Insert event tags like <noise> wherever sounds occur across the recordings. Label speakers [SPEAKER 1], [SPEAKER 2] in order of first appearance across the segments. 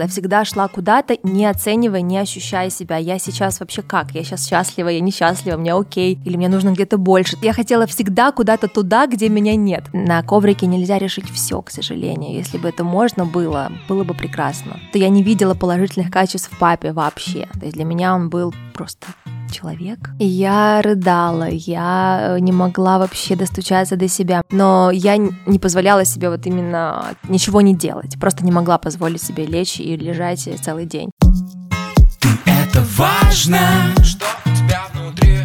[SPEAKER 1] Я всегда шла куда-то, не оценивая, не ощущая себя. Я сейчас вообще как? Я сейчас счастлива, я несчастлива, мне окей, или мне нужно где-то больше. Я хотела всегда куда-то туда, где меня нет. На коврике нельзя решить все, к сожалению. Если бы это можно было, было бы прекрасно. То я не видела положительных качеств в папе вообще. То есть для меня он был просто человек. Я рыдала, я не могла вообще достучаться до себя. Но я не позволяла себе вот именно ничего не делать. Просто не могла позволить себе лечь и лежать целый день.
[SPEAKER 2] Ты это важно, что у тебя внутри.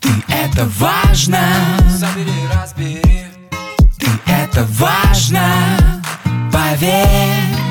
[SPEAKER 2] Ты это важно, забери, разбери. Ты это важно, поверь.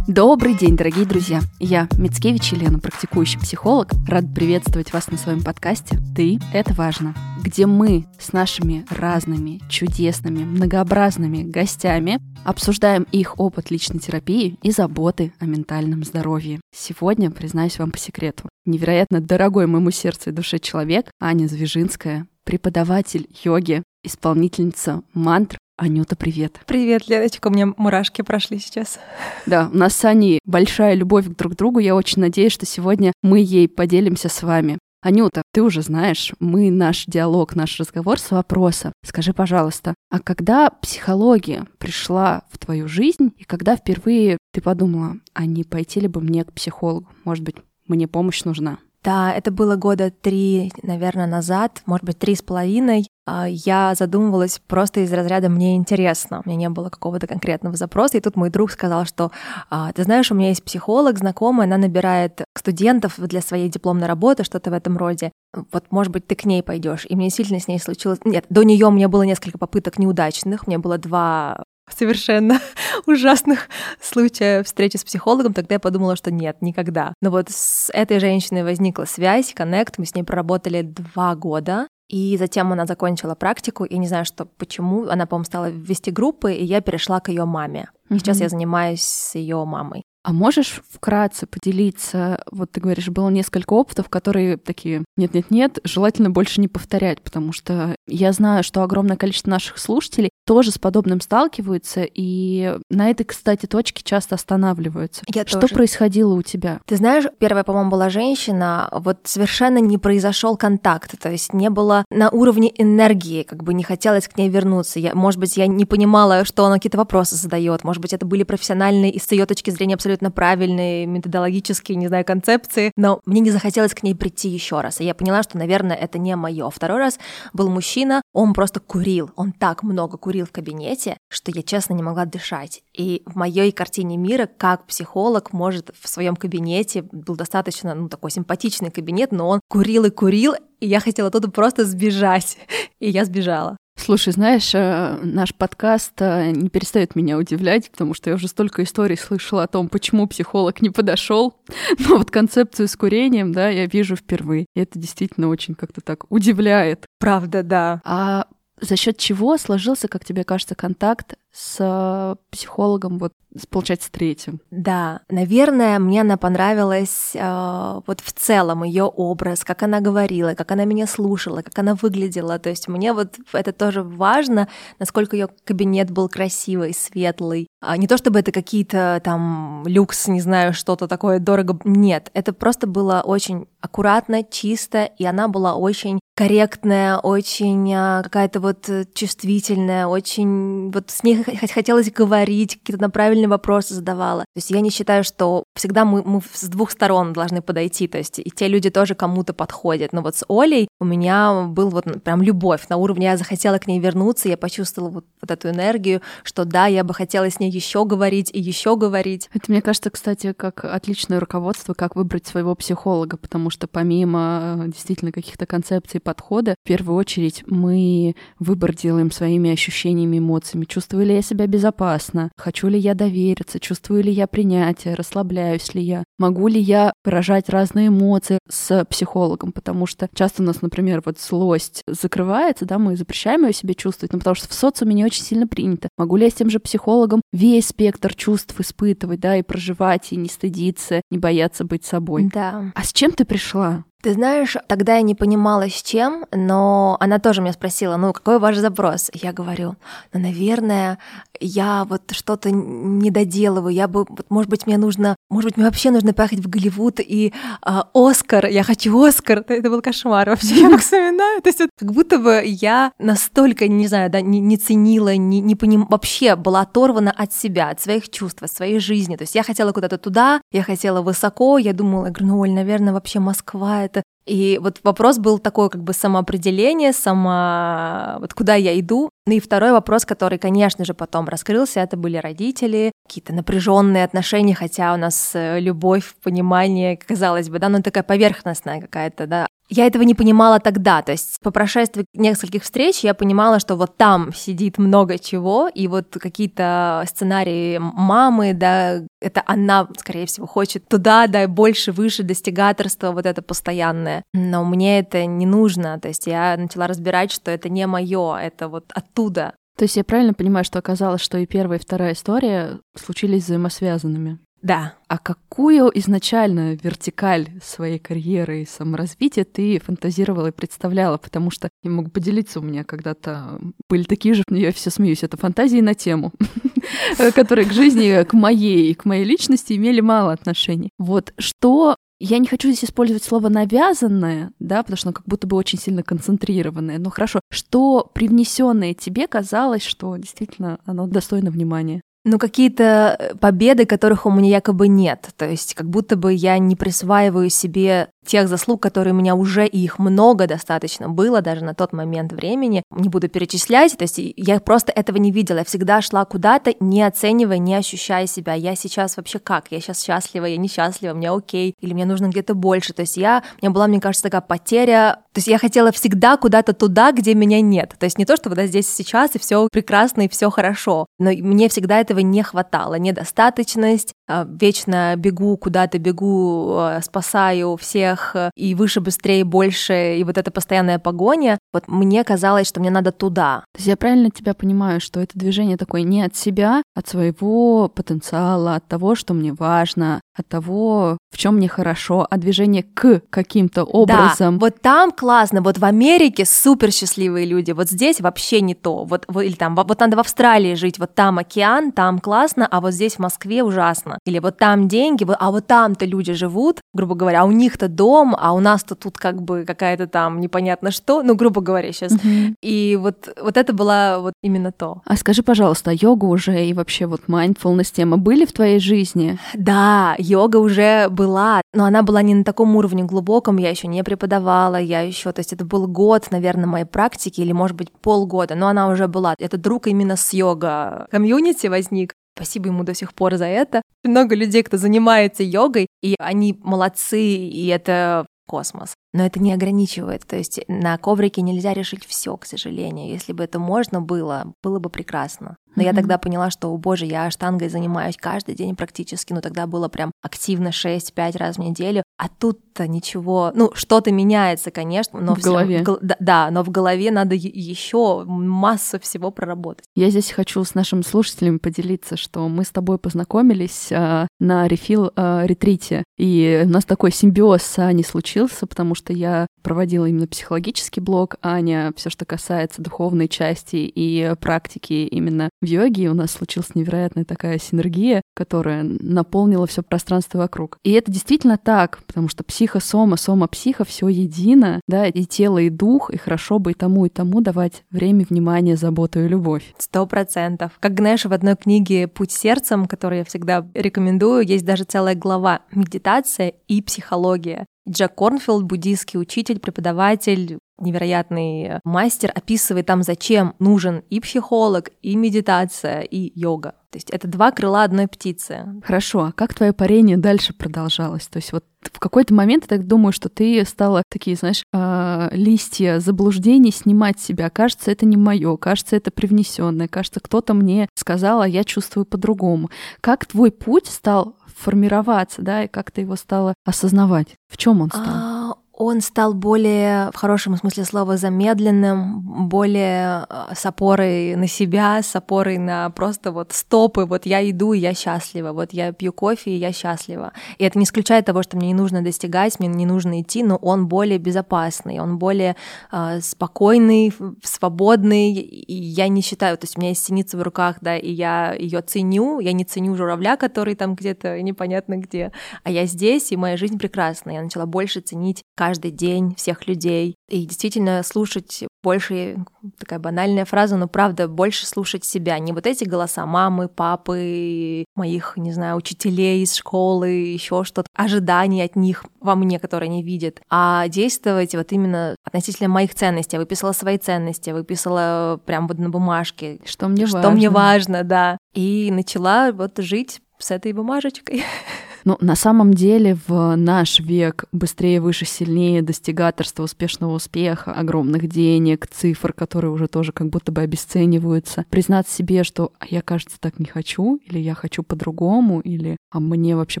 [SPEAKER 3] Добрый день, дорогие друзья! Я Мицкевич Елена, практикующий психолог. Рад приветствовать вас на своем подкасте «Ты – это важно», где мы с нашими разными, чудесными, многообразными гостями обсуждаем их опыт личной терапии и заботы о ментальном здоровье. Сегодня, признаюсь вам по секрету, невероятно дорогой моему сердцу и душе человек Аня Звежинская, преподаватель йоги, исполнительница мантр Анюта, привет.
[SPEAKER 1] Привет, Леночка, у меня мурашки прошли сейчас.
[SPEAKER 3] Да, у нас с Аней большая любовь друг к другу. Я очень надеюсь, что сегодня мы ей поделимся с вами. Анюта, ты уже знаешь, мы наш диалог, наш разговор с вопроса. Скажи, пожалуйста, а когда психология пришла в твою жизнь, и когда впервые ты подумала, а не пойти ли бы мне к психологу? Может быть, мне помощь нужна?
[SPEAKER 1] Да, это было года три, наверное, назад, может быть, три с половиной. А, я задумывалась просто из разряда «мне интересно». У меня не было какого-то конкретного запроса. И тут мой друг сказал, что «А, «ты знаешь, у меня есть психолог знакомая, она набирает студентов для своей дипломной работы, что-то в этом роде. Вот, может быть, ты к ней пойдешь. И мне действительно с ней случилось... Нет, до нее у меня было несколько попыток неудачных. У меня было два совершенно <laughs> ужасных случаев встречи с психологом, тогда я подумала, что нет, никогда. Но вот с этой женщиной возникла связь, коннект, мы с ней проработали два года, и затем она закончила практику, и не знаю, что почему, она, по-моему, стала вести группы, и я перешла к ее маме. Mm-hmm. Сейчас я занимаюсь с ее мамой.
[SPEAKER 3] А можешь вкратце поделиться, вот ты говоришь, было несколько опытов, которые такие, нет-нет-нет, желательно больше не повторять, потому что я знаю, что огромное количество наших слушателей тоже с подобным сталкиваются, и на этой, кстати, точке часто останавливаются.
[SPEAKER 1] Я
[SPEAKER 3] что
[SPEAKER 1] тоже.
[SPEAKER 3] происходило у тебя?
[SPEAKER 1] Ты знаешь, первая, по-моему, была женщина, вот совершенно не произошел контакт, то есть не было на уровне энергии, как бы не хотелось к ней вернуться. Я, может быть, я не понимала, что она какие-то вопросы задает, может быть, это были профессиональные и с ее точки зрения абсолютно абсолютно правильные методологические, не знаю, концепции, но мне не захотелось к ней прийти еще раз. И я поняла, что, наверное, это не мое. Второй раз был мужчина, он просто курил. Он так много курил в кабинете, что я, честно, не могла дышать. И в моей картине мира, как психолог может в своем кабинете, был достаточно, ну, такой симпатичный кабинет, но он курил и курил, и я хотела оттуда просто сбежать. <laughs> И я сбежала.
[SPEAKER 3] Слушай, знаешь, э, наш подкаст э, не перестает меня удивлять, потому что я уже столько историй слышала о том, почему психолог не подошел. <laughs> Но вот концепцию с курением, да, я вижу впервые. И это действительно очень как-то так удивляет.
[SPEAKER 1] Правда, да.
[SPEAKER 3] А за счет чего сложился, как тебе кажется, контакт с психологом вот получается, третьим.
[SPEAKER 1] Да, наверное, мне она понравилась э, вот в целом ее образ, как она говорила, как она меня слушала, как она выглядела. То есть мне вот это тоже важно, насколько ее кабинет был красивый, светлый. А не то чтобы это какие-то там люкс, не знаю, что-то такое дорого. Нет, это просто было очень аккуратно, чисто, и она была очень корректная, очень а, какая-то вот чувствительная, очень вот с ней хотелось говорить, какие-то направленные вопросы задавала. То есть я не считаю, что всегда мы, мы с двух сторон должны подойти, то есть и те люди тоже кому-то подходят. Но вот с Олей у меня был вот прям любовь на уровне, я захотела к ней вернуться, я почувствовала вот, вот эту энергию, что да, я бы хотела с ней еще говорить и еще говорить.
[SPEAKER 3] Это, мне кажется, кстати, как отличное руководство, как выбрать своего психолога, потому что помимо э, действительно каких-то концепций подхода, в первую очередь мы выбор делаем своими ощущениями, эмоциями. Чувствую ли я себя безопасно? Хочу ли я довериться? Чувствую ли я принятие? Расслабляюсь ли я? Могу ли я выражать разные эмоции с психологом? Потому что часто у нас, например, вот злость закрывается, да, мы запрещаем ее себе чувствовать, но потому что в социуме не очень сильно принято. Могу ли я с тем же психологом весь спектр чувств испытывать, да, и проживать, и не стыдиться, не бояться быть собой?
[SPEAKER 1] Да.
[SPEAKER 3] А с чем ты пришла?
[SPEAKER 1] Ты знаешь, тогда я не понимала, с чем, но она тоже меня спросила, ну, какой ваш запрос? Я говорю, ну, наверное, я вот что-то не доделываю, я бы, вот, может быть, мне нужно, может быть, мне вообще нужно поехать в Голливуд и э, Оскар, я хочу Оскар, это был кошмар вообще, я вспоминаю, то есть вот, как будто бы я настолько, не знаю, да, не, не ценила, не, не поним... вообще была оторвана от себя, от своих чувств, от своей жизни, то есть я хотела куда-то туда, я хотела высоко, я думала, я говорю, ну, Оль, наверное, вообще Москва это и вот вопрос был такой как бы самоопределение, само... вот куда я иду. Ну и второй вопрос, который, конечно же, потом раскрылся, это были родители, какие-то напряженные отношения, хотя у нас э, любовь, понимание, казалось бы, да, ну такая поверхностная какая-то, да, я этого не понимала тогда, то есть по прошествии нескольких встреч я понимала, что вот там сидит много чего, и вот какие-то сценарии мамы, да, это она, скорее всего, хочет туда, да, больше, выше, достигаторство вот это постоянное. Но мне это не нужно, то есть я начала разбирать, что это не мое, это вот оттуда.
[SPEAKER 3] То есть я правильно понимаю, что оказалось, что и первая, и вторая история случились взаимосвязанными?
[SPEAKER 1] Да.
[SPEAKER 3] А какую изначально вертикаль своей карьеры и саморазвития ты фантазировала и представляла? Потому что я могу поделиться, у меня когда-то были такие же, я все смеюсь, это фантазии на тему, <laughs> которые к жизни, к моей и к моей личности имели мало отношений. Вот что я не хочу здесь использовать слово навязанное, да, потому что оно как будто бы очень сильно концентрированное. Но хорошо, что привнесенное тебе казалось, что действительно оно достойно внимания?
[SPEAKER 1] Ну, какие-то э, победы, которых у меня якобы нет. То есть как будто бы я не присваиваю себе тех заслуг, которые у меня уже, и их много достаточно было даже на тот момент времени. Не буду перечислять, то есть я просто этого не видела. Я всегда шла куда-то, не оценивая, не ощущая себя. Я сейчас вообще как? Я сейчас счастлива, я несчастлива, мне окей, или мне нужно где-то больше. То есть я, у меня была, мне кажется, такая потеря. То есть я хотела всегда куда-то туда, где меня нет. То есть не то, что вот здесь сейчас, и все прекрасно, и все хорошо. Но мне всегда этого не хватало. Недостаточность, вечно бегу куда-то, бегу, а, спасаю всех, и выше, быстрее, больше, и вот эта постоянная погоня, вот мне казалось, что мне надо туда.
[SPEAKER 3] То есть я правильно тебя понимаю, что это движение такое не от себя, от своего потенциала, от того, что мне важно, от того, в чем мне хорошо, а движение к каким-то образом.
[SPEAKER 1] Да, вот там классно, вот в Америке супер счастливые люди, вот здесь вообще не то, вот, или там, вот надо в Австралии жить, вот там океан, там классно, а вот здесь в Москве ужасно. Или вот там деньги, а вот там-то люди живут, грубо говоря, а у них-то дом, а у нас-то тут как бы какая-то там непонятно что, ну, грубо говоря, сейчас. Угу. И вот, вот это было вот именно то.
[SPEAKER 3] А скажи, пожалуйста, йога уже и вообще вот mindfulness тема были в твоей жизни?
[SPEAKER 1] Да, йога уже была, но она была не на таком уровне глубоком, я еще не преподавала, я еще, то есть это был год, наверное, моей практики, или, может быть, полгода, но она уже была. Это друг именно с йога комьюнити возник, Спасибо ему до сих пор за это. Много людей, кто занимается йогой, и они молодцы, и это космос. Но это не ограничивает. То есть на коврике нельзя решить все, к сожалению. Если бы это можно было, было бы прекрасно. Но mm-hmm. я тогда поняла, что, о боже, я штангой занимаюсь каждый день практически, ну тогда было прям активно 6-5 раз в неделю, а тут-то ничего, ну что-то меняется, конечно, но
[SPEAKER 3] в всё, голове.
[SPEAKER 1] В, да, да, но в голове надо еще массу всего проработать.
[SPEAKER 3] Я здесь хочу с нашими слушателями поделиться, что мы с тобой познакомились э, на рефил э, ретрите, и у нас такой симбиоз не случился, потому что я проводила именно психологический блок, Аня все, что касается духовной части и практики именно в йоге, у нас случилась невероятная такая синергия, которая наполнила все пространство вокруг. И это действительно так, потому что психо, сома, сома, психо, все едино, да, и тело, и дух, и хорошо бы и тому, и тому давать время, внимание, заботу и любовь.
[SPEAKER 1] Сто процентов. Как знаешь, в одной книге «Путь сердцем», которую я всегда рекомендую, есть даже целая глава «Медитация и психология». Джек Корнфилд, буддийский учитель, преподаватель, невероятный мастер, описывает там, зачем нужен и психолог, и медитация, и йога. То есть это два крыла одной птицы.
[SPEAKER 3] Хорошо, а как твое парение дальше продолжалось? То есть вот в какой-то момент я так думаю, что ты стала такие, знаешь, э, листья заблуждений снимать себя. Кажется, это не мое, кажется, это привнесенное, кажется, кто-то мне сказал, а я чувствую по-другому. Как твой путь стал формироваться, да, и как ты его стала осознавать? В чем он стал? А,
[SPEAKER 1] он стал более, в хорошем смысле слова, замедленным, более э, с опорой на себя, с опорой на просто вот стопы, вот я иду, и я счастлива, вот я пью кофе, и я счастлива. И это не исключает того, что мне не нужно достигать, мне не нужно идти, но он более безопасный, он более э, спокойный, свободный, и я не считаю, то есть у меня есть синица в руках, да, и я ее ценю, я не ценю журавля, который там где-то непонятно где, а я здесь, и моя жизнь прекрасна, я начала больше ценить день всех людей. И действительно слушать больше, такая банальная фраза, но правда, больше слушать себя. Не вот эти голоса мамы, папы, моих, не знаю, учителей из школы, еще что-то, ожиданий от них во мне, которые они видят, а действовать вот именно относительно моих ценностей. Я выписала свои ценности, выписала прям вот на бумажке.
[SPEAKER 3] Что мне
[SPEAKER 1] что
[SPEAKER 3] важно.
[SPEAKER 1] Что мне важно, да. И начала вот жить с этой бумажечкой. <laughs>
[SPEAKER 3] Ну, на самом деле, в наш век быстрее, выше, сильнее достигаторства успешного успеха, огромных денег, цифр, которые уже тоже как будто бы обесцениваются. Признать себе, что «А я, кажется, так не хочу, или я хочу по-другому, или а мне вообще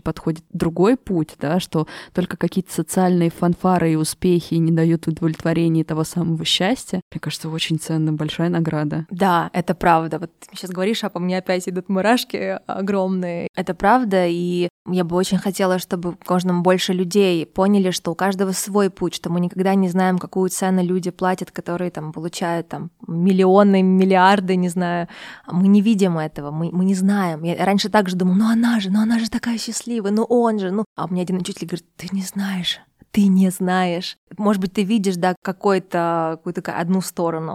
[SPEAKER 3] подходит другой путь, да, что только какие-то социальные фанфары и успехи не дают удовлетворения того самого счастья, мне кажется, очень ценная, большая награда.
[SPEAKER 1] Да, это правда. Вот ты сейчас говоришь, а по мне опять идут мурашки огромные. Это правда, и я бы очень хотела, чтобы каждому больше людей поняли, что у каждого свой путь, что мы никогда не знаем, какую цену люди платят, которые там получают там миллионы, миллиарды, не знаю. Мы не видим этого, мы, мы не знаем. Я раньше также думала, ну она же, ну она же такая счастливая, ну он же, ну... А у меня один учитель говорит, ты не знаешь, ты не знаешь. Может быть, ты видишь, да, какую-то одну сторону.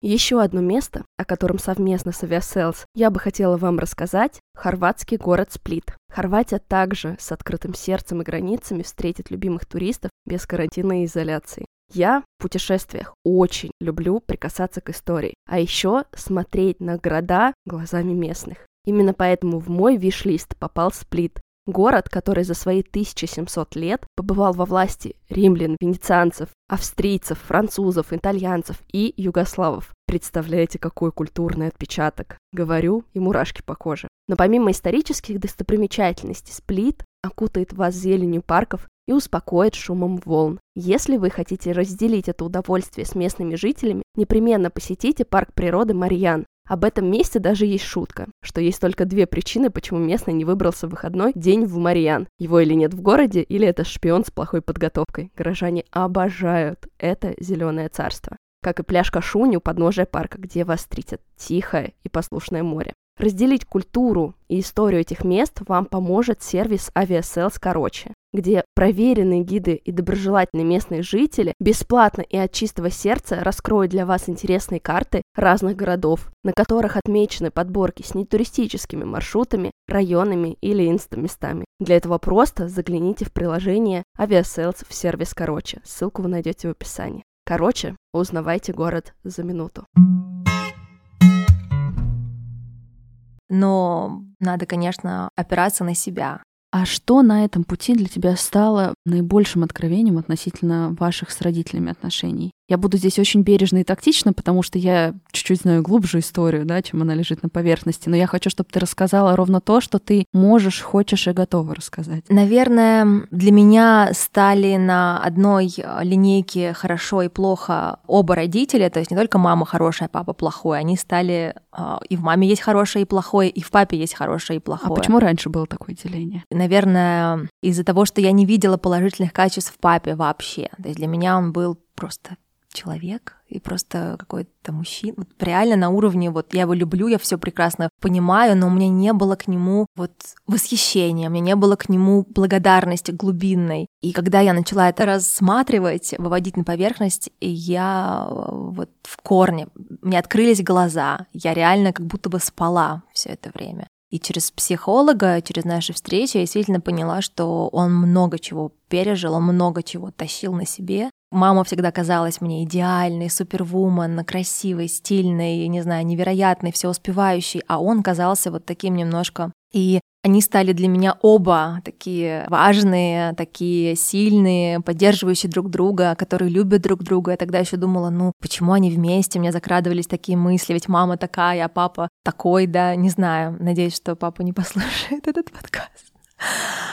[SPEAKER 4] Еще одно место, о котором совместно с Aviasales я бы хотела вам рассказать – хорватский город Сплит. Хорватия также с открытым сердцем и границами встретит любимых туристов без карантинной изоляции. Я в путешествиях очень люблю прикасаться к истории, а еще смотреть на города глазами местных. Именно поэтому в мой виш-лист попал Сплит, Город, который за свои 1700 лет побывал во власти римлян, венецианцев, австрийцев, французов, итальянцев и югославов. Представляете, какой культурный отпечаток. Говорю, и мурашки по коже. Но помимо исторических достопримечательностей, Сплит окутает вас зеленью парков и успокоит шумом волн. Если вы хотите разделить это удовольствие с местными жителями, непременно посетите парк природы Марьян. Об этом месте даже есть шутка, что есть только две причины, почему местный не выбрался в выходной день в Марьян. Его или нет в городе, или это шпион с плохой подготовкой. Горожане обожают это зеленое царство. Как и пляж Кашуни у подножия парка, где вас встретят тихое и послушное море. Разделить культуру и историю этих мест вам поможет сервис Aviasales Короче, где проверенные гиды и доброжелательные местные жители бесплатно и от чистого сердца раскроют для вас интересные карты разных городов, на которых отмечены подборки с нетуристическими маршрутами, районами или инстаместами. Для этого просто загляните в приложение Aviasales в сервис Короче. Ссылку вы найдете в описании. Короче, узнавайте город за минуту.
[SPEAKER 1] Но надо, конечно, опираться на себя.
[SPEAKER 3] А что на этом пути для тебя стало наибольшим откровением относительно ваших с родителями отношений? Я буду здесь очень бережно и тактично, потому что я чуть-чуть знаю глубже историю, да, чем она лежит на поверхности. Но я хочу, чтобы ты рассказала ровно то, что ты можешь, хочешь и готова рассказать.
[SPEAKER 1] Наверное, для меня стали на одной линейке хорошо и плохо оба родителя, то есть не только мама хорошая, папа плохой, они стали а, и в маме есть хорошее и плохое, и в папе есть хорошее и плохое.
[SPEAKER 3] А почему раньше было такое деление?
[SPEAKER 1] Наверное, из-за того, что я не видела положительных качеств в папе вообще. То есть для меня он был просто человек и просто какой-то мужчина. Вот реально на уровне, вот я его люблю, я все прекрасно понимаю, но у меня не было к нему вот восхищения, у меня не было к нему благодарности глубинной. И когда я начала это рассматривать, выводить на поверхность, я вот в корне, мне открылись глаза, я реально как будто бы спала все это время. И через психолога, через наши встречи я действительно поняла, что он много чего пережил, он много чего тащил на себе. Мама всегда казалась мне идеальной, супервумен, красивой, стильной, не знаю, невероятной, все успевающей, а он казался вот таким немножко и они стали для меня оба такие важные, такие сильные, поддерживающие друг друга, которые любят друг друга. Я тогда еще думала, ну, почему они вместе? У меня закрадывались такие мысли, ведь мама такая, а папа такой, да, не знаю. Надеюсь, что папа не <laughs> послушает этот подкаст.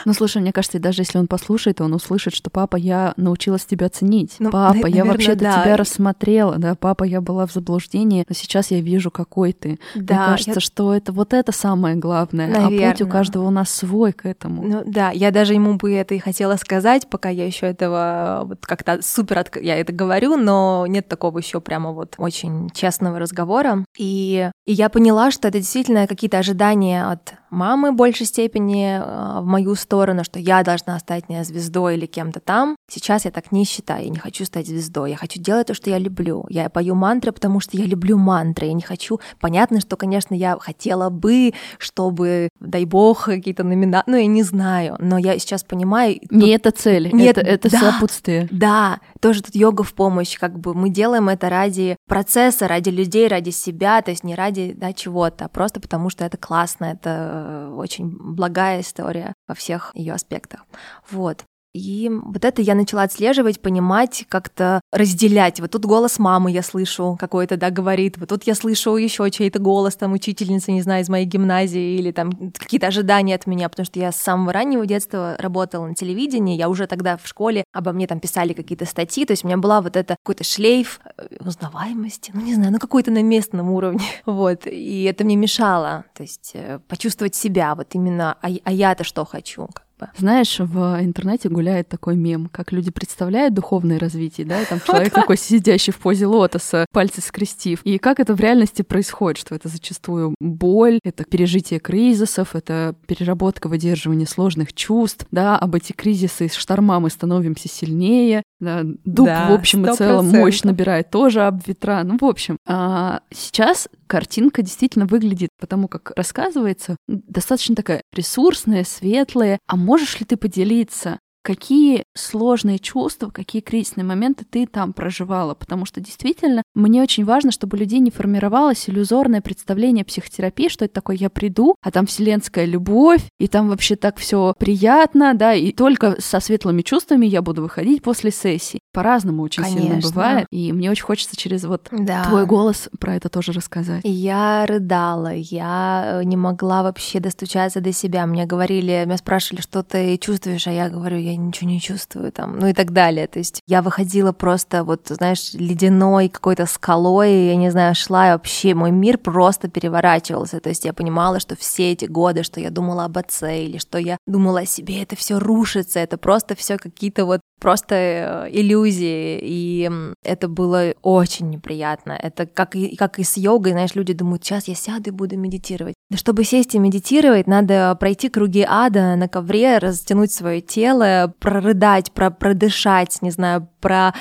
[SPEAKER 3] Ну, слушай, мне кажется, даже если он послушает, он услышит, что папа, я научилась тебя ценить. Ну, папа, наверное, я вообще-то да. тебя рассмотрела, да, папа, я была в заблуждении, но сейчас я вижу, какой ты. Да, мне кажется, я... что это вот это самое главное. Наверное. А путь у каждого у нас свой к этому.
[SPEAKER 1] Ну да, я даже ему бы это и хотела сказать, пока я еще этого вот как-то супер от... я это говорю, но нет такого еще прямо вот очень честного разговора. И, и я поняла, что это действительно какие-то ожидания от мамы в большей степени э, в мою сторону, что я должна стать не звездой или кем-то там. Сейчас я так не считаю, я не хочу стать звездой, я хочу делать то, что я люблю. Я пою мантры, потому что я люблю мантры, я не хочу... Понятно, что, конечно, я хотела бы, чтобы, дай бог, какие-то номинации, ну, я не знаю, но я сейчас понимаю...
[SPEAKER 3] Не тут... это цель, Нет, это, это да, сопутствие.
[SPEAKER 1] Да, тоже тут йога в помощь, как бы мы делаем это ради процесса, ради людей, ради себя, то есть не ради да, чего-то, а просто потому что это классно, это очень благая история во всех ее аспектах. Вот. И вот это я начала отслеживать, понимать, как-то разделять. Вот тут голос мамы я слышу какой-то, да, говорит. Вот тут я слышу еще чей-то голос, там, учительница, не знаю, из моей гимназии, или там какие-то ожидания от меня, потому что я с самого раннего детства работала на телевидении, я уже тогда в школе обо мне там писали какие-то статьи, то есть у меня была вот это какой-то шлейф э, узнаваемости, ну, не знаю, ну, какой-то на местном уровне, <laughs> вот, и это мне мешало, то есть э, почувствовать себя, вот именно, а, а я-то что хочу,
[SPEAKER 3] знаешь, в интернете гуляет такой мем, как люди представляют духовное развитие, да, и там <laughs> человек такой сидящий в позе лотоса, пальцы скрестив. И как это в реальности происходит, что это зачастую боль, это пережитие кризисов, это переработка, выдерживание сложных чувств, да, об эти кризисы, шторма мы становимся сильнее, дуб да, в общем 100%. и целом мощь набирает тоже об ветра. Ну, в общем, а сейчас картинка действительно выглядит, потому как рассказывается, достаточно такая ресурсная, светлая. А можешь ли ты поделиться какие сложные чувства, какие кризисные моменты ты там проживала, потому что действительно мне очень важно, чтобы у людей не формировалось иллюзорное представление психотерапии, что это такое я приду, а там вселенская любовь, и там вообще так все приятно, да, и только со светлыми чувствами я буду выходить после сессии. По-разному очень Конечно. сильно бывает, и мне очень хочется через вот да. твой голос про это тоже рассказать.
[SPEAKER 1] Я рыдала, я э, не могла вообще достучаться до себя. Мне говорили, меня спрашивали, что ты чувствуешь, а я говорю, я ничего не чувствую там, ну и так далее. То есть я выходила просто вот, знаешь, ледяной какой-то скалой, я не знаю, шла и вообще, мой мир просто переворачивался. То есть я понимала, что все эти годы, что я думала об отце или что я думала о себе, это все рушится, это просто все какие-то вот просто э, иллюзии, и это было очень неприятно. Это как и, как и с йогой, знаешь, люди думают, сейчас я сяду и буду медитировать. Да чтобы сесть и медитировать, надо пройти круги ада на ковре, растянуть свое тело, прорыдать, про продышать, не знаю, про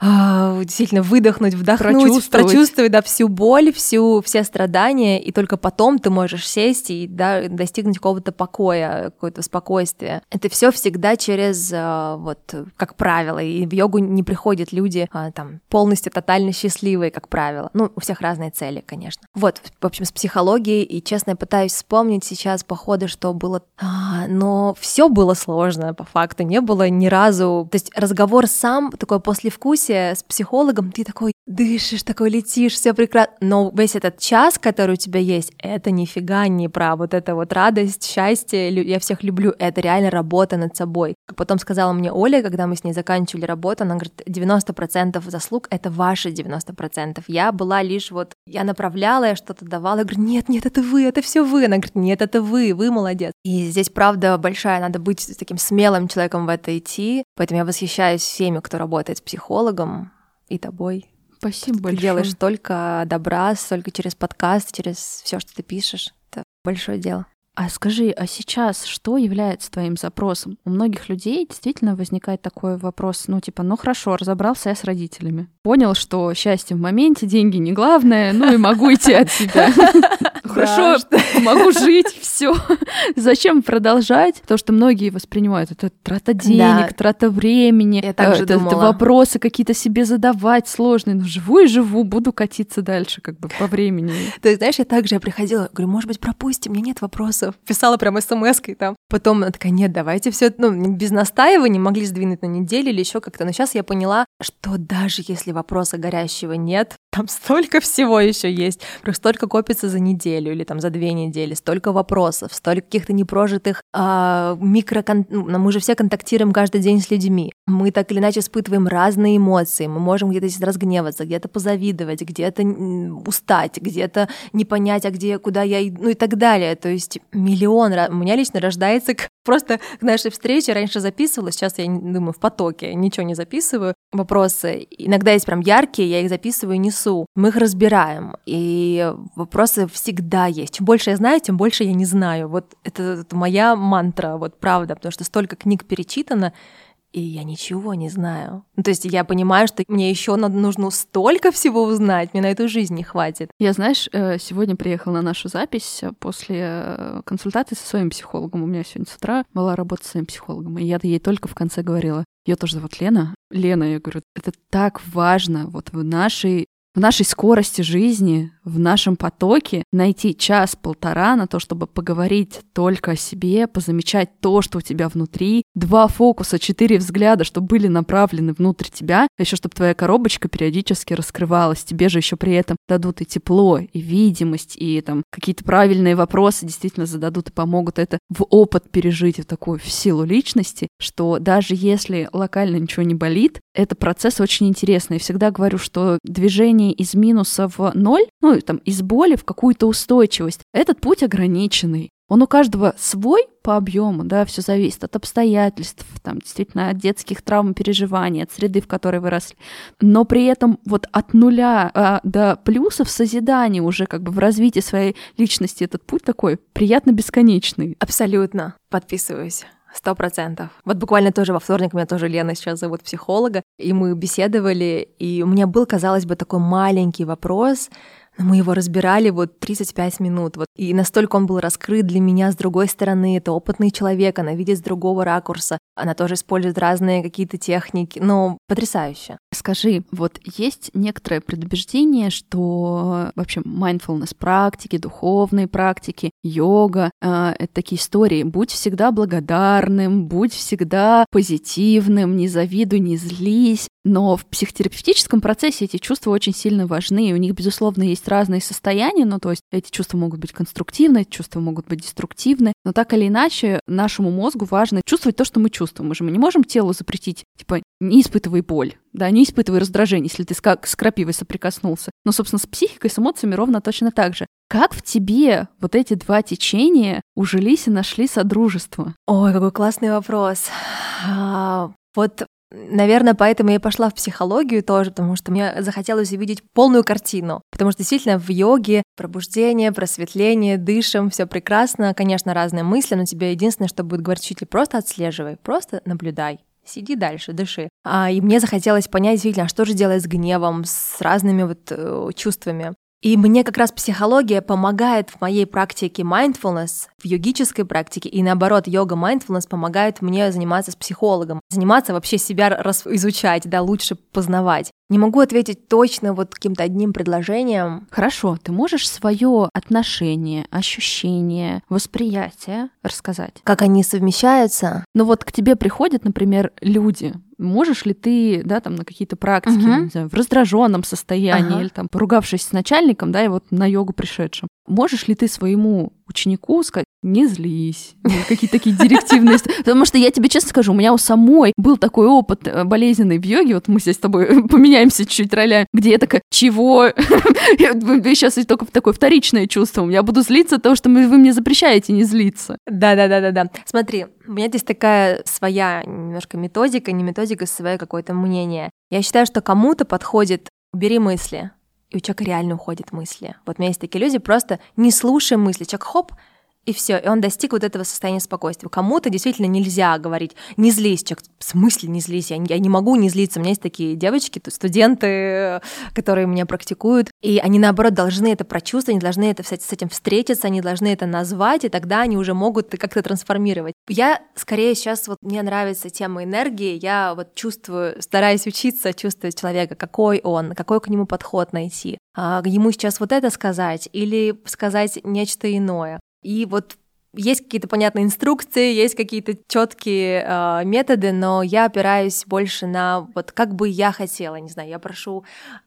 [SPEAKER 1] а, действительно выдохнуть, вдохнуть, прочувствовать, прочувствовать да, всю боль, всю, все страдания, и только потом ты можешь сесть и да, достигнуть какого-то покоя, какого-то спокойствия. Это все всегда через, а, вот, как правило, и в йогу не приходят люди а, там полностью тотально счастливые, как правило. Ну, у всех разные цели, конечно. Вот, в общем, с психологией, и честно, я пытаюсь вспомнить сейчас по ходу, что было, но все было сложно, по факту, не было ни разу, то есть разговор сам такой послевкусие, сессия с психологом, ты такой дышишь, такой летишь, все прекрасно. Но весь этот час, который у тебя есть, это нифига не про вот это вот радость, счастье, я всех люблю, это реально работа над собой. Как потом сказала мне Оля, когда мы с ней заканчивали работу, она говорит, 90% заслуг — это ваши 90%. Я была лишь вот, я направляла, я что-то давала, я говорю, нет, нет, это вы, это все вы. Она говорит, нет, это вы, вы молодец. И здесь, правда, большая, надо быть таким смелым человеком в это идти, поэтому я восхищаюсь всеми, кто работает с психологом и тобой.
[SPEAKER 3] Спасибо большое.
[SPEAKER 1] Ты делаешь столько добра, столько через подкаст, через все, что ты пишешь. Это большое дело.
[SPEAKER 3] А скажи, а сейчас что является твоим запросом? У многих людей действительно возникает такой вопрос, ну типа, ну хорошо, разобрался я с родителями. Понял, что счастье в моменте, деньги не главное, ну и могу идти от себя. <laughs> Хорошо, могу жить, все. Зачем продолжать? Потому что многие воспринимают это трата денег, трата времени,
[SPEAKER 1] также
[SPEAKER 3] это, вопросы какие-то себе задавать сложные. Ну живу и живу, буду катиться дальше как бы по времени.
[SPEAKER 1] Ты знаешь, я также приходила, говорю, может быть, пропустим, мне нет вопросов. Писала прям смс-кой там. Потом она такая, нет, давайте все, ну, без настаивания могли сдвинуть на неделю или еще как-то. Но сейчас я поняла, что даже если вопроса горящего нет, там столько всего еще есть. Просто столько копится за неделю или там за две недели, столько вопросов, столько каких-то непрожитых а, микро... Ну, мы же все контактируем каждый день с людьми. Мы так или иначе испытываем разные эмоции. Мы можем где-то разгневаться, где-то позавидовать, где-то устать, где-то не понять, а где, куда я иду, ну и так далее. То есть миллион... У меня лично рождается <laughs> просто к нашей встрече. Раньше записывала, сейчас я думаю в потоке, ничего не записываю. Вопросы иногда есть прям яркие, я их записываю и несу. Мы их разбираем. И вопросы всегда есть. Чем больше я знаю, тем больше я не знаю. Вот это, это моя мантра, вот правда, потому что столько книг перечитано, и я ничего не знаю. Ну, то есть я понимаю, что мне еще нужно столько всего узнать, мне на эту жизнь не хватит.
[SPEAKER 3] Я, знаешь, э, сегодня приехала на нашу запись после э, консультации со своим психологом. У меня сегодня с утра была работа с своим психологом, и я ей только в конце говорила, ее тоже зовут Лена. Лена, я говорю, это так важно вот в нашей в нашей скорости жизни, в нашем потоке найти час-полтора на то, чтобы поговорить только о себе, позамечать то, что у тебя внутри, два фокуса, четыре взгляда, чтобы были направлены внутрь тебя, а еще чтобы твоя коробочка периодически раскрывалась, тебе же еще при этом дадут и тепло, и видимость, и там какие-то правильные вопросы действительно зададут и помогут это в опыт пережить, в такую в силу личности, что даже если локально ничего не болит, это процесс очень интересный. Всегда говорю, что движение из минуса в ноль, ну, там, из боли в какую-то устойчивость, этот путь ограниченный. Он у каждого свой по объему, да, все зависит от обстоятельств, там, действительно, от детских травм, переживаний, от среды, в которой выросли. Но при этом вот от нуля а, до плюса в созидании уже как бы в развитии своей личности этот путь такой приятно бесконечный.
[SPEAKER 1] Абсолютно. Подписываюсь. Сто процентов. Вот буквально тоже во вторник меня тоже Лена сейчас зовут психолога, и мы беседовали, и у меня был, казалось бы, такой маленький вопрос, но мы его разбирали вот 35 минут. Вот. И настолько он был раскрыт для меня с другой стороны. Это опытный человек, она видит с другого ракурса. Она тоже использует разные какие-то техники. Но потрясающе.
[SPEAKER 3] Скажи, вот есть некоторое предубеждение, что вообще mindfulness практики, духовные практики, йога э, — это такие истории. Будь всегда благодарным, будь всегда позитивным, не завидуй, не злись. Но в психотерапевтическом процессе эти чувства очень сильно важны, и у них, безусловно, есть разные состояния, ну, то есть эти чувства могут быть конструктивны, эти чувства могут быть деструктивны, но так или иначе нашему мозгу важно чувствовать то, что мы чувствуем. Мы же мы не можем телу запретить, типа, не испытывай боль, да, не испытывай раздражение, если ты с, с крапивой соприкоснулся. Но, собственно, с психикой, с эмоциями ровно точно так же. Как в тебе вот эти два течения ужились и нашли содружество?
[SPEAKER 1] Ой, какой классный вопрос. А, вот Наверное, поэтому я пошла в психологию тоже, потому что мне захотелось увидеть полную картину. Потому что действительно в йоге пробуждение, просветление, дышим, все прекрасно. Конечно, разные мысли, но тебе единственное, что будет говорить учитель, просто отслеживай, просто наблюдай. Сиди дальше, дыши. А, и мне захотелось понять действительно, а что же делать с гневом, с разными вот э, чувствами. И мне как раз психология помогает в моей практике mindfulness, в йогической практике, и наоборот, йога mindfulness помогает мне заниматься с психологом, заниматься вообще себя изучать, да, лучше познавать. Не могу ответить точно вот каким-то одним предложением.
[SPEAKER 3] Хорошо, ты можешь свое отношение, ощущение, восприятие рассказать?
[SPEAKER 1] Как они совмещаются?
[SPEAKER 3] Ну вот к тебе приходят, например, люди, можешь ли ты, да, там на какие-то практики, угу. не знаю, в раздраженном состоянии ага. или там поругавшись с начальником, да, и вот на йогу пришедшим, можешь ли ты своему ученику сказать, не злись, какие-то такие директивные... Потому что я тебе честно скажу, у меня у самой был такой опыт э, болезненный в йоге, вот мы здесь с тобой <laughs> поменяемся чуть-чуть ролями, где я такая, чего? <laughs> Сейчас только такое вторичное чувство, меня буду злиться, потому что вы мне запрещаете не злиться.
[SPEAKER 1] Да-да-да-да-да. Смотри, у меня здесь такая своя немножко методика, не методика, свое какое-то мнение. Я считаю, что кому-то подходит «убери мысли», и у человека реально уходят мысли. Вот у меня есть такие люди, просто не слушая мысли, человек хоп, и все, и он достиг вот этого состояния спокойствия. Кому-то действительно нельзя говорить, не злись, человек, в смысле не злись, я, я не могу не злиться. У меня есть такие девочки, студенты, которые меня практикуют, и они, наоборот, должны это прочувствовать, они должны это, с этим встретиться, они должны это назвать, и тогда они уже могут как-то трансформировать. Я скорее сейчас, вот мне нравится тема энергии, я вот чувствую, стараюсь учиться чувствовать человека, какой он, какой к нему подход найти, а ему сейчас вот это сказать или сказать нечто иное. И вот есть какие-то понятные инструкции, есть какие-то четкие э, методы, но я опираюсь больше на вот как бы я хотела, не знаю, я прошу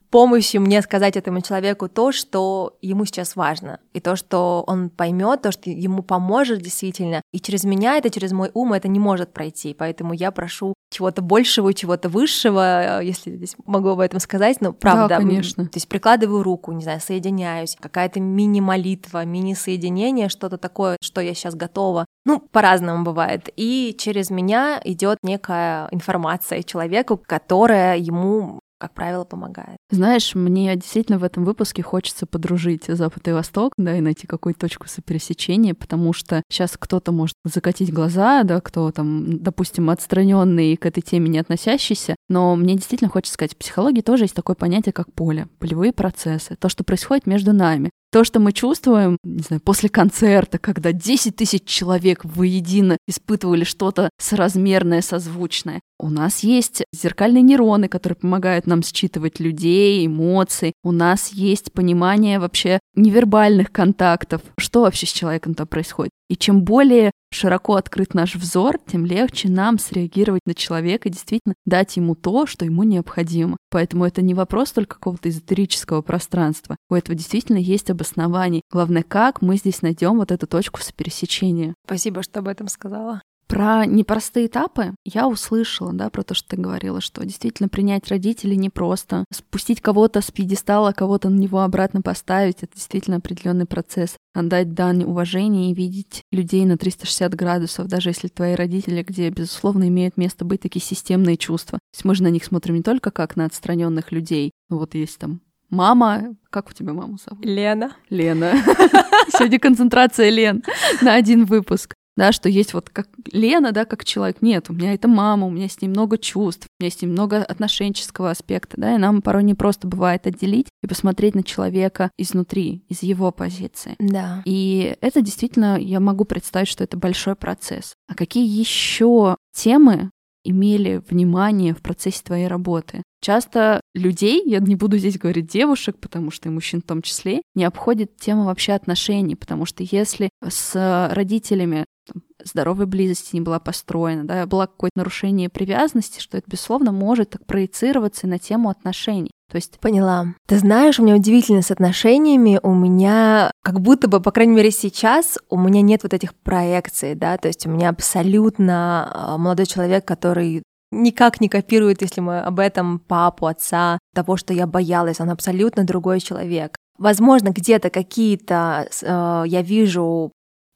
[SPEAKER 1] помощи мне сказать этому человеку то, что ему сейчас важно, и то, что он поймет, то, что ему поможет действительно. И через меня это, через мой ум это не может пройти, поэтому я прошу чего-то большего, чего-то высшего, если здесь могу об этом сказать, но правда.
[SPEAKER 3] Да, конечно.
[SPEAKER 1] То есть прикладываю руку, не знаю, соединяюсь, какая-то мини-молитва, мини-соединение, что-то такое, что я сейчас готова. Ну, по-разному бывает. И через меня идет некая информация человеку, которая ему как правило, помогает.
[SPEAKER 3] Знаешь, мне действительно в этом выпуске хочется подружить Запад и Восток, да, и найти какую-то точку сопересечения, потому что сейчас кто-то может закатить глаза, да, кто там, допустим, отстраненный к этой теме не относящийся, но мне действительно хочется сказать, в психологии тоже есть такое понятие, как поле, полевые процессы, то, что происходит между нами. То, что мы чувствуем, не знаю, после концерта, когда 10 тысяч человек воедино испытывали что-то соразмерное, созвучное. У нас есть зеркальные нейроны, которые помогают нам считывать людей, эмоции. У нас есть понимание вообще невербальных контактов, что вообще с человеком-то происходит. И чем более широко открыт наш взор, тем легче нам среагировать на человека и действительно дать ему то, что ему необходимо. Поэтому это не вопрос только какого-то эзотерического пространства. У этого действительно есть обоснование. Главное, как мы здесь найдем вот эту точку сопересечения.
[SPEAKER 1] Спасибо, что об этом сказала.
[SPEAKER 3] Про непростые этапы я услышала, да, про то, что ты говорила, что действительно принять родителей непросто. Спустить кого-то с пьедестала, кого-то на него обратно поставить, это действительно определенный процесс. Отдать дань уважения и видеть людей на 360 градусов, даже если твои родители, где, безусловно, имеют место быть такие системные чувства. То есть мы же на них смотрим не только как на отстраненных людей. Ну вот есть там Мама, как у тебя маму зовут?
[SPEAKER 1] Лена.
[SPEAKER 3] Лена. <laughs> Сегодня концентрация Лен на один выпуск да, что есть вот как Лена, да, как человек. Нет, у меня это мама, у меня с ней много чувств, у меня с ней много отношенческого аспекта, да, и нам порой не просто бывает отделить и посмотреть на человека изнутри, из его позиции.
[SPEAKER 1] Да.
[SPEAKER 3] И это действительно, я могу представить, что это большой процесс. А какие еще темы имели внимание в процессе твоей работы. Часто людей, я не буду здесь говорить девушек, потому что и мужчин в том числе, не обходит тема вообще отношений, потому что если с родителями там, здоровой близости не была построена, да, было какое-то нарушение привязанности, что это, безусловно, может так проецироваться и на тему отношений. То есть...
[SPEAKER 1] Поняла. Ты знаешь, у меня удивительно с отношениями, у меня как будто бы, по крайней мере сейчас, у меня нет вот этих проекций, да, то есть у меня абсолютно а, молодой человек, который никак не копирует, если мы об этом папу, отца, того, что я боялась, он абсолютно другой человек. Возможно, где-то какие-то э, я вижу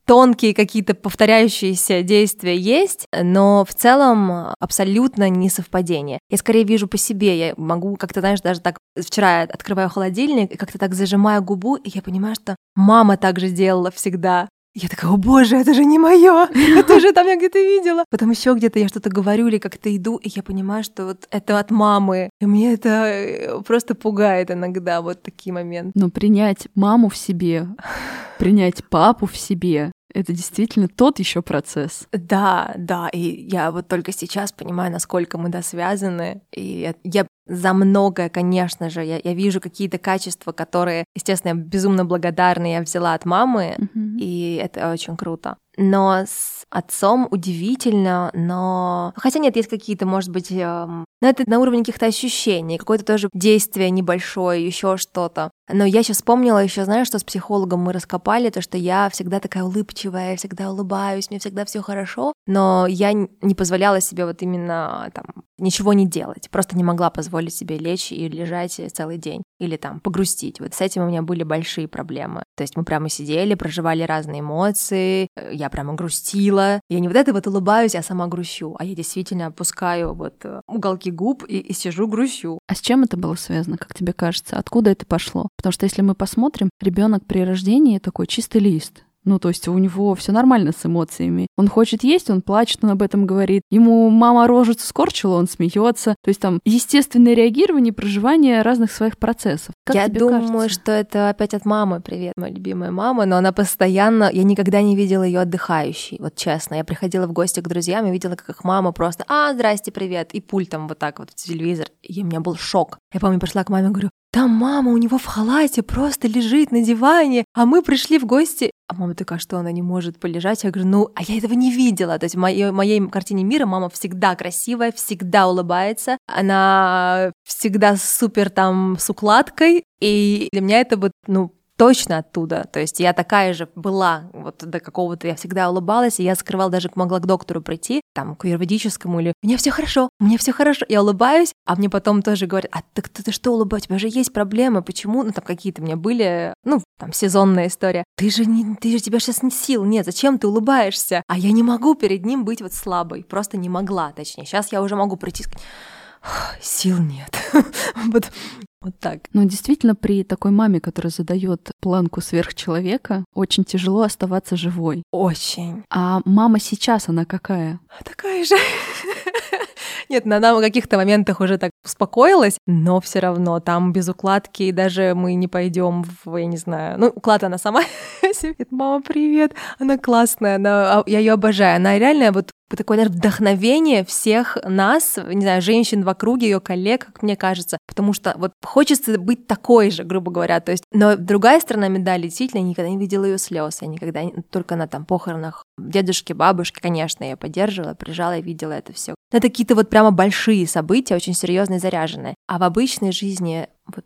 [SPEAKER 1] тонкие какие-то повторяющиеся действия есть, но в целом абсолютно не совпадение. Я скорее вижу по себе, я могу как-то, знаешь, даже так, вчера я открываю холодильник и как-то так зажимаю губу, и я понимаю, что мама так же делала всегда. Я такая, о боже, это же не мое, это же там я где-то видела. Потом еще где-то я что-то говорю или как-то иду, и я понимаю, что вот это от мамы. И мне это э, просто пугает иногда, вот такие моменты.
[SPEAKER 3] Но принять маму в себе, принять папу в себе, это действительно тот еще процесс.
[SPEAKER 1] Да, да, и я вот только сейчас понимаю, насколько мы да связаны. И я за многое, конечно же. Я, я вижу какие-то качества, которые, естественно, я безумно благодарна, я взяла от мамы, mm-hmm. и это очень круто. Но с отцом удивительно, но... Хотя нет, есть какие-то, может быть, эм... но это на уровне каких-то ощущений, какое-то тоже действие небольшое, еще что-то. Но я сейчас вспомнила еще, знаешь, что с психологом мы раскопали, то, что я всегда такая улыбчивая, я всегда улыбаюсь, мне всегда все хорошо, но я не позволяла себе вот именно там ничего не делать, просто не могла позволить себе лечь и лежать целый день или там погрустить. Вот с этим у меня были большие проблемы. То есть мы прямо сидели, проживали разные эмоции, я прямо грустила. Я не вот это вот улыбаюсь, я сама грущу, а я действительно опускаю вот э, уголки губ и, и сижу грущу.
[SPEAKER 3] А с чем это было связано, как тебе кажется? Откуда это пошло? Потому что если мы посмотрим, ребенок при рождении такой чистый лист Ну, то есть у него все нормально с эмоциями. Он хочет есть, он плачет, он об этом говорит. Ему мама рожицу скорчила, он смеется. То есть там естественное реагирование, проживание разных своих процессов. Как
[SPEAKER 1] я думаю,
[SPEAKER 3] кажется?
[SPEAKER 1] что это опять от мамы. Привет, моя любимая мама, но она постоянно. Я никогда не видела ее отдыхающей. Вот честно, я приходила в гости к друзьям и видела, как их мама просто: А, здрасте, привет, и пультом вот так вот в телевизор. И у меня был шок. Я помню, пришла к маме, говорю: там мама у него в халате просто лежит на диване, а мы пришли в гости. А мама такая, что она не может полежать? Я говорю, ну, а я этого не видела. То есть в моей, моей картине мира мама всегда красивая, всегда улыбается. Она всегда супер там с укладкой. И для меня это вот, ну, точно оттуда. То есть я такая же была, вот до какого-то я всегда улыбалась, и я скрывала, даже могла к доктору прийти, там, к юридическому, или «Мне все хорошо, мне все хорошо». Я улыбаюсь, а мне потом тоже говорят, а так ты, ты что улыбаешься, у тебя же есть проблемы, почему? Ну, там какие-то у меня были, ну, там, сезонная история. Ты же, не, ты же, тебя сейчас нет сил, нет, зачем ты улыбаешься? А я не могу перед ним быть вот слабой, просто не могла, точнее. Сейчас я уже могу прийти сказать, сил нет. <laughs> вот, вот так.
[SPEAKER 3] Ну, действительно, при такой маме, которая задает планку сверхчеловека, очень тяжело оставаться живой.
[SPEAKER 1] Очень.
[SPEAKER 3] А мама сейчас, она какая?
[SPEAKER 1] Такая же. <laughs> Нет, на нам в каких-то моментах уже так успокоилась, но все равно там без укладки, и даже мы не пойдем в, я не знаю, ну, уклад она сама <laughs> себе, мама, привет, она классная, она, а, я ее обожаю, она реально вот такое наверное, вдохновение всех нас, не знаю, женщин в округе, ее коллег, как мне кажется, потому что вот хочется быть такой же, грубо говоря, то есть, но другая сторона медали, действительно, я никогда не видела ее слез, я никогда, только на там похоронах дедушки, бабушки, конечно, я поддерживала, приезжала и видела это все. Это какие-то вот прямо большие события, очень серьезные, заряженные, а в обычной жизни вот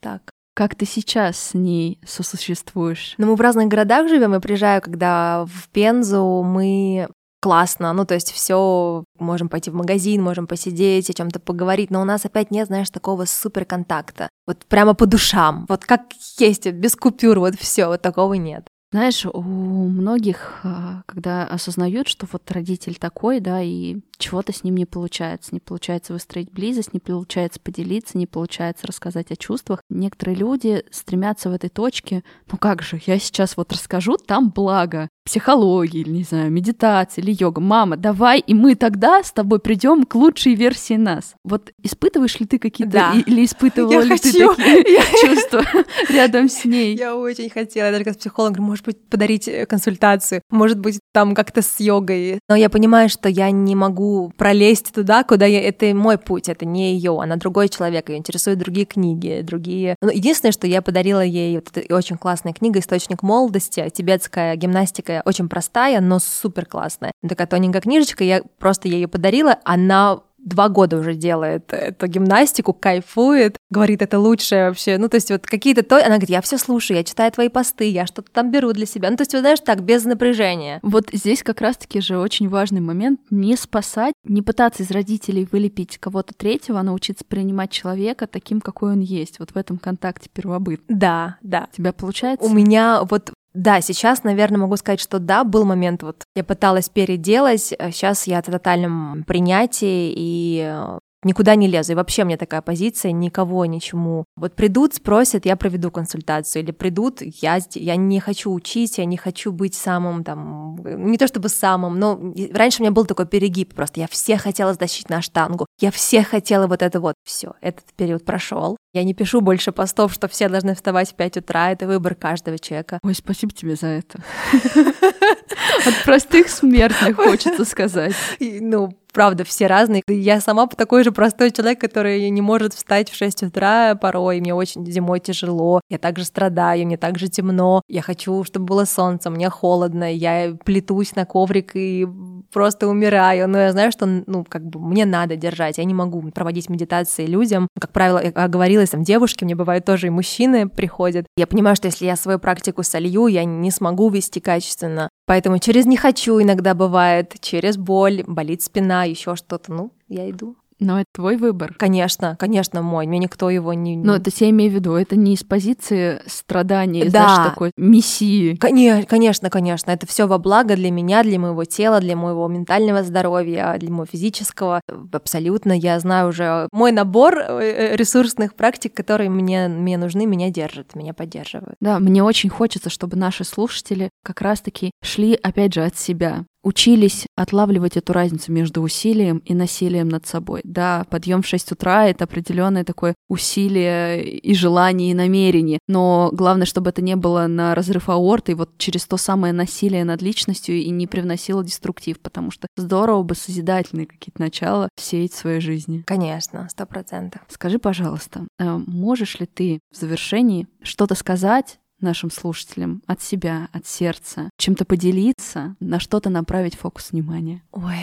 [SPEAKER 1] так.
[SPEAKER 3] Как ты сейчас с ней сосуществуешь?
[SPEAKER 1] Ну, мы в разных городах живем. Я приезжаю, когда в Пензу мы классно, ну то есть все, можем пойти в магазин, можем посидеть, о чем-то поговорить, но у нас опять нет, знаешь, такого супер контакта, вот прямо по душам, вот как есть, без купюр, вот все, вот такого нет.
[SPEAKER 3] Знаешь, у многих, а, когда осознают, что вот родитель такой, да, и чего-то с ним не получается, не получается выстроить близость, не получается поделиться, не получается рассказать о чувствах, некоторые люди стремятся в этой точке, ну как же, я сейчас вот расскажу, там благо, психологии, или, не знаю, медитации или йога. Мама, давай, и мы тогда с тобой придем к лучшей версии нас. Вот испытываешь ли ты какие-то
[SPEAKER 1] да.
[SPEAKER 3] или испытывала
[SPEAKER 1] я
[SPEAKER 3] ли
[SPEAKER 1] хочу.
[SPEAKER 3] ты такие <laughs> чувства <laughs> рядом с ней?
[SPEAKER 1] Я очень хотела, даже как психолог, может быть, подарить э, консультацию, может быть, там как-то с йогой. Но я понимаю, что я не могу пролезть туда, куда я... Это мой путь, это не ее, она другой человек, ее интересуют другие книги, другие... Ну, единственное, что я подарила ей вот очень классная книга «Источник молодости», тибетская гимнастика очень простая, но супер классная. Такая тоненькая книжечка, я просто ей ее подарила, она два года уже делает эту гимнастику, кайфует, говорит, это лучшее вообще. Ну, то есть вот какие-то то... Она говорит, я все слушаю, я читаю твои посты, я что-то там беру для себя. Ну, то есть, вот знаешь, так, без напряжения.
[SPEAKER 3] Вот здесь как раз-таки же очень важный момент не спасать, не пытаться из родителей вылепить кого-то третьего, а научиться принимать человека таким, какой он есть. Вот в этом контакте первобыт.
[SPEAKER 1] Да, да.
[SPEAKER 3] У тебя получается?
[SPEAKER 1] У меня вот да, сейчас, наверное, могу сказать, что да, был момент, вот я пыталась переделать, сейчас я в тотальном принятии и э, никуда не лезу. И вообще у меня такая позиция, никого ничему. Вот придут, спросят, я проведу консультацию. Или придут, я, я не хочу учить, я не хочу быть самым там, не то чтобы самым, но раньше у меня был такой перегиб просто. Я все хотела сдащить на штангу. Я все хотела вот это вот. Все, этот период прошел. Я не пишу больше постов, что все должны вставать в 5 утра. Это выбор каждого человека.
[SPEAKER 3] Ой, спасибо тебе за это. <laughs> От простых смертных хочется сказать.
[SPEAKER 1] Ну, правда, все разные. Я сама такой же простой человек, который не может встать в 6 утра порой. Мне очень зимой тяжело. Я также страдаю, мне также темно. Я хочу, чтобы было солнце, мне холодно. Я плетусь на коврик и просто умираю. Но я знаю, что, ну, как бы мне надо держать. Я не могу проводить медитации людям. Как правило, я говорила, там девушки, мне бывает тоже и мужчины приходят. Я понимаю, что если я свою практику солью, я не смогу вести качественно. Поэтому через не хочу иногда бывает, через боль, болит спина, еще что-то. Ну, я иду.
[SPEAKER 3] Но это твой выбор.
[SPEAKER 1] Конечно, конечно, мой. Мне никто его не...
[SPEAKER 3] Но это я имею в виду, это не из позиции страдания,
[SPEAKER 1] Да.
[SPEAKER 3] знаешь, такой мессии.
[SPEAKER 1] Коне- Конечно, конечно, это все во благо для меня, для моего тела, для моего ментального здоровья, для моего физического. Абсолютно, я знаю уже мой набор э, ресурсных практик, которые мне, мне нужны, меня держат, меня поддерживают.
[SPEAKER 3] Да, мне очень хочется, чтобы наши слушатели как раз-таки шли, опять же, от себя. Учились отлавливать эту разницу между усилием и насилием над собой. Да, подъем в 6 утра — это определенное такое усилие и желание, и намерение. Но главное, чтобы это не было на разрыв аорты, и вот через то самое насилие над личностью и не привносило деструктив, потому что здорово бы созидательные какие-то начала сеять в своей жизни.
[SPEAKER 1] Конечно, сто процентов.
[SPEAKER 3] Скажи, пожалуйста, э, можешь ли ты в завершении что-то сказать нашим слушателям от себя, от сердца, чем-то поделиться, на что-то направить фокус внимания?
[SPEAKER 1] Ой,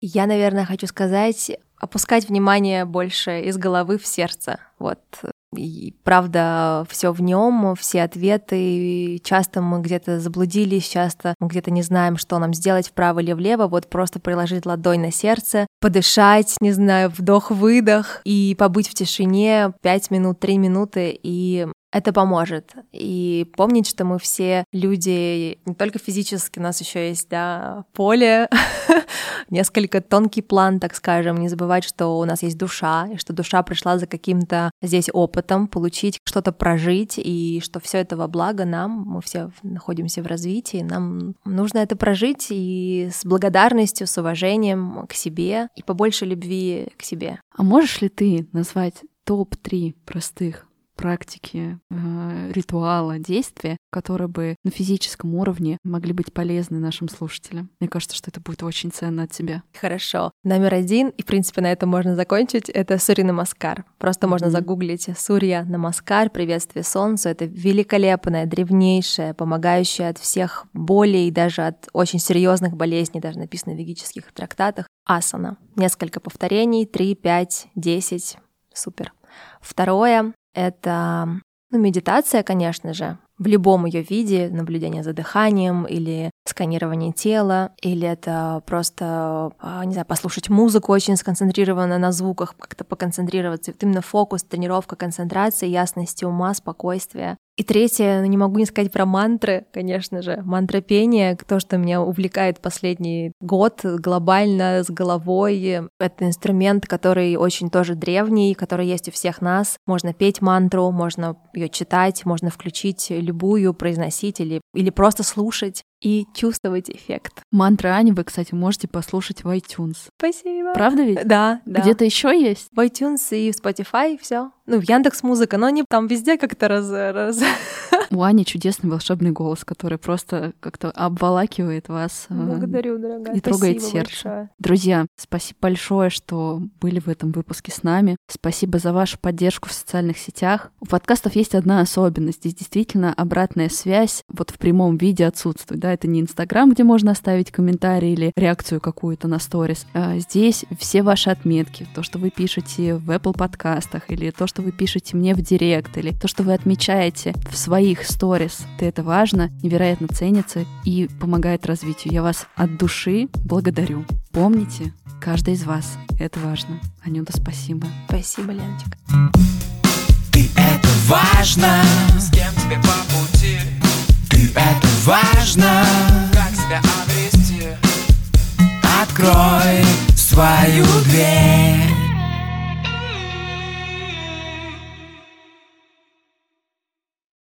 [SPEAKER 1] я, наверное, хочу сказать, опускать внимание больше из головы в сердце. Вот. И правда, все в нем, все ответы. Часто мы где-то заблудились, часто мы где-то не знаем, что нам сделать вправо или влево. Вот просто приложить ладонь на сердце, подышать, не знаю, вдох-выдох и побыть в тишине 5 минут, 3 минуты, и это поможет. И помнить, что мы все люди не только физически, у нас еще есть да, поле, <laughs> несколько тонкий план, так скажем. Не забывать, что у нас есть душа, и что душа пришла за каким-то здесь опытом, получить что-то прожить, и что все это во благо нам. Мы все находимся в развитии, нам нужно это прожить и с благодарностью, с уважением к себе и побольше любви к себе.
[SPEAKER 3] А можешь ли ты назвать топ-3 простых практики, э, ритуала, действия, которые бы на физическом уровне могли быть полезны нашим слушателям? Мне кажется, что это будет очень ценно от тебя.
[SPEAKER 1] Хорошо. Номер один, и в принципе на этом можно закончить, это Сурья Намаскар. Просто можно
[SPEAKER 3] Мгм.
[SPEAKER 1] загуглить Сурья Намаскар, приветствие солнцу. Это великолепная, древнейшая, помогающая от всех болей, даже от очень серьезных болезней, даже написано в ведических трактатах, асана. Несколько повторений, 3, 5, 10. Супер. Второе — это ну, медитация, конечно же, в любом ее виде, наблюдение за дыханием или сканирование тела, или это просто, а, не знаю, послушать музыку очень сконцентрированно на звуках, как-то поконцентрироваться. Именно фокус, тренировка концентрации, ясности ума, спокойствия. И третье, ну, не могу не сказать про мантры, конечно же. Мантропение, то, что меня увлекает последний год глобально, с головой. Это инструмент, который очень тоже древний, который есть у всех нас. Можно петь мантру, можно ее читать, можно включить любую, произносить или, или просто слушать и чувствовать эффект.
[SPEAKER 3] Мантры Ани вы, кстати, можете послушать в iTunes.
[SPEAKER 1] Спасибо.
[SPEAKER 3] Правда ведь?
[SPEAKER 1] Да, да.
[SPEAKER 3] Где-то еще есть?
[SPEAKER 1] в iTunes и в Spotify, все. Ну, в Яндекс Музыка, но они там везде как-то раз, раз...
[SPEAKER 3] У Ани чудесный волшебный голос, который просто как-то обволакивает вас. э,
[SPEAKER 1] Благодарю, дорогая.
[SPEAKER 3] и трогает
[SPEAKER 1] Спасибо
[SPEAKER 3] сердце.
[SPEAKER 1] большое.
[SPEAKER 3] Друзья, спасибо большое, что были в этом выпуске с нами. Спасибо за вашу поддержку в социальных сетях. У подкастов есть одна особенность. Здесь действительно обратная связь вот в прямом виде отсутствует. Да, это не Инстаграм, где можно оставить комментарий или реакцию какую-то на сторис. А Здесь все ваши отметки, то, что вы пишете в Apple подкастах, или то, что вы пишете мне в директ, или то, что вы отмечаете в своих сторис. Это важно, невероятно ценится и помогает развитию. Я вас от души благодарю. Помните, каждый из вас. Это важно. Анюта, спасибо.
[SPEAKER 1] Спасибо, Леночка.
[SPEAKER 2] Ты это важно С кем тебе по пути это важно. Как себя обрести? Открой свою дверь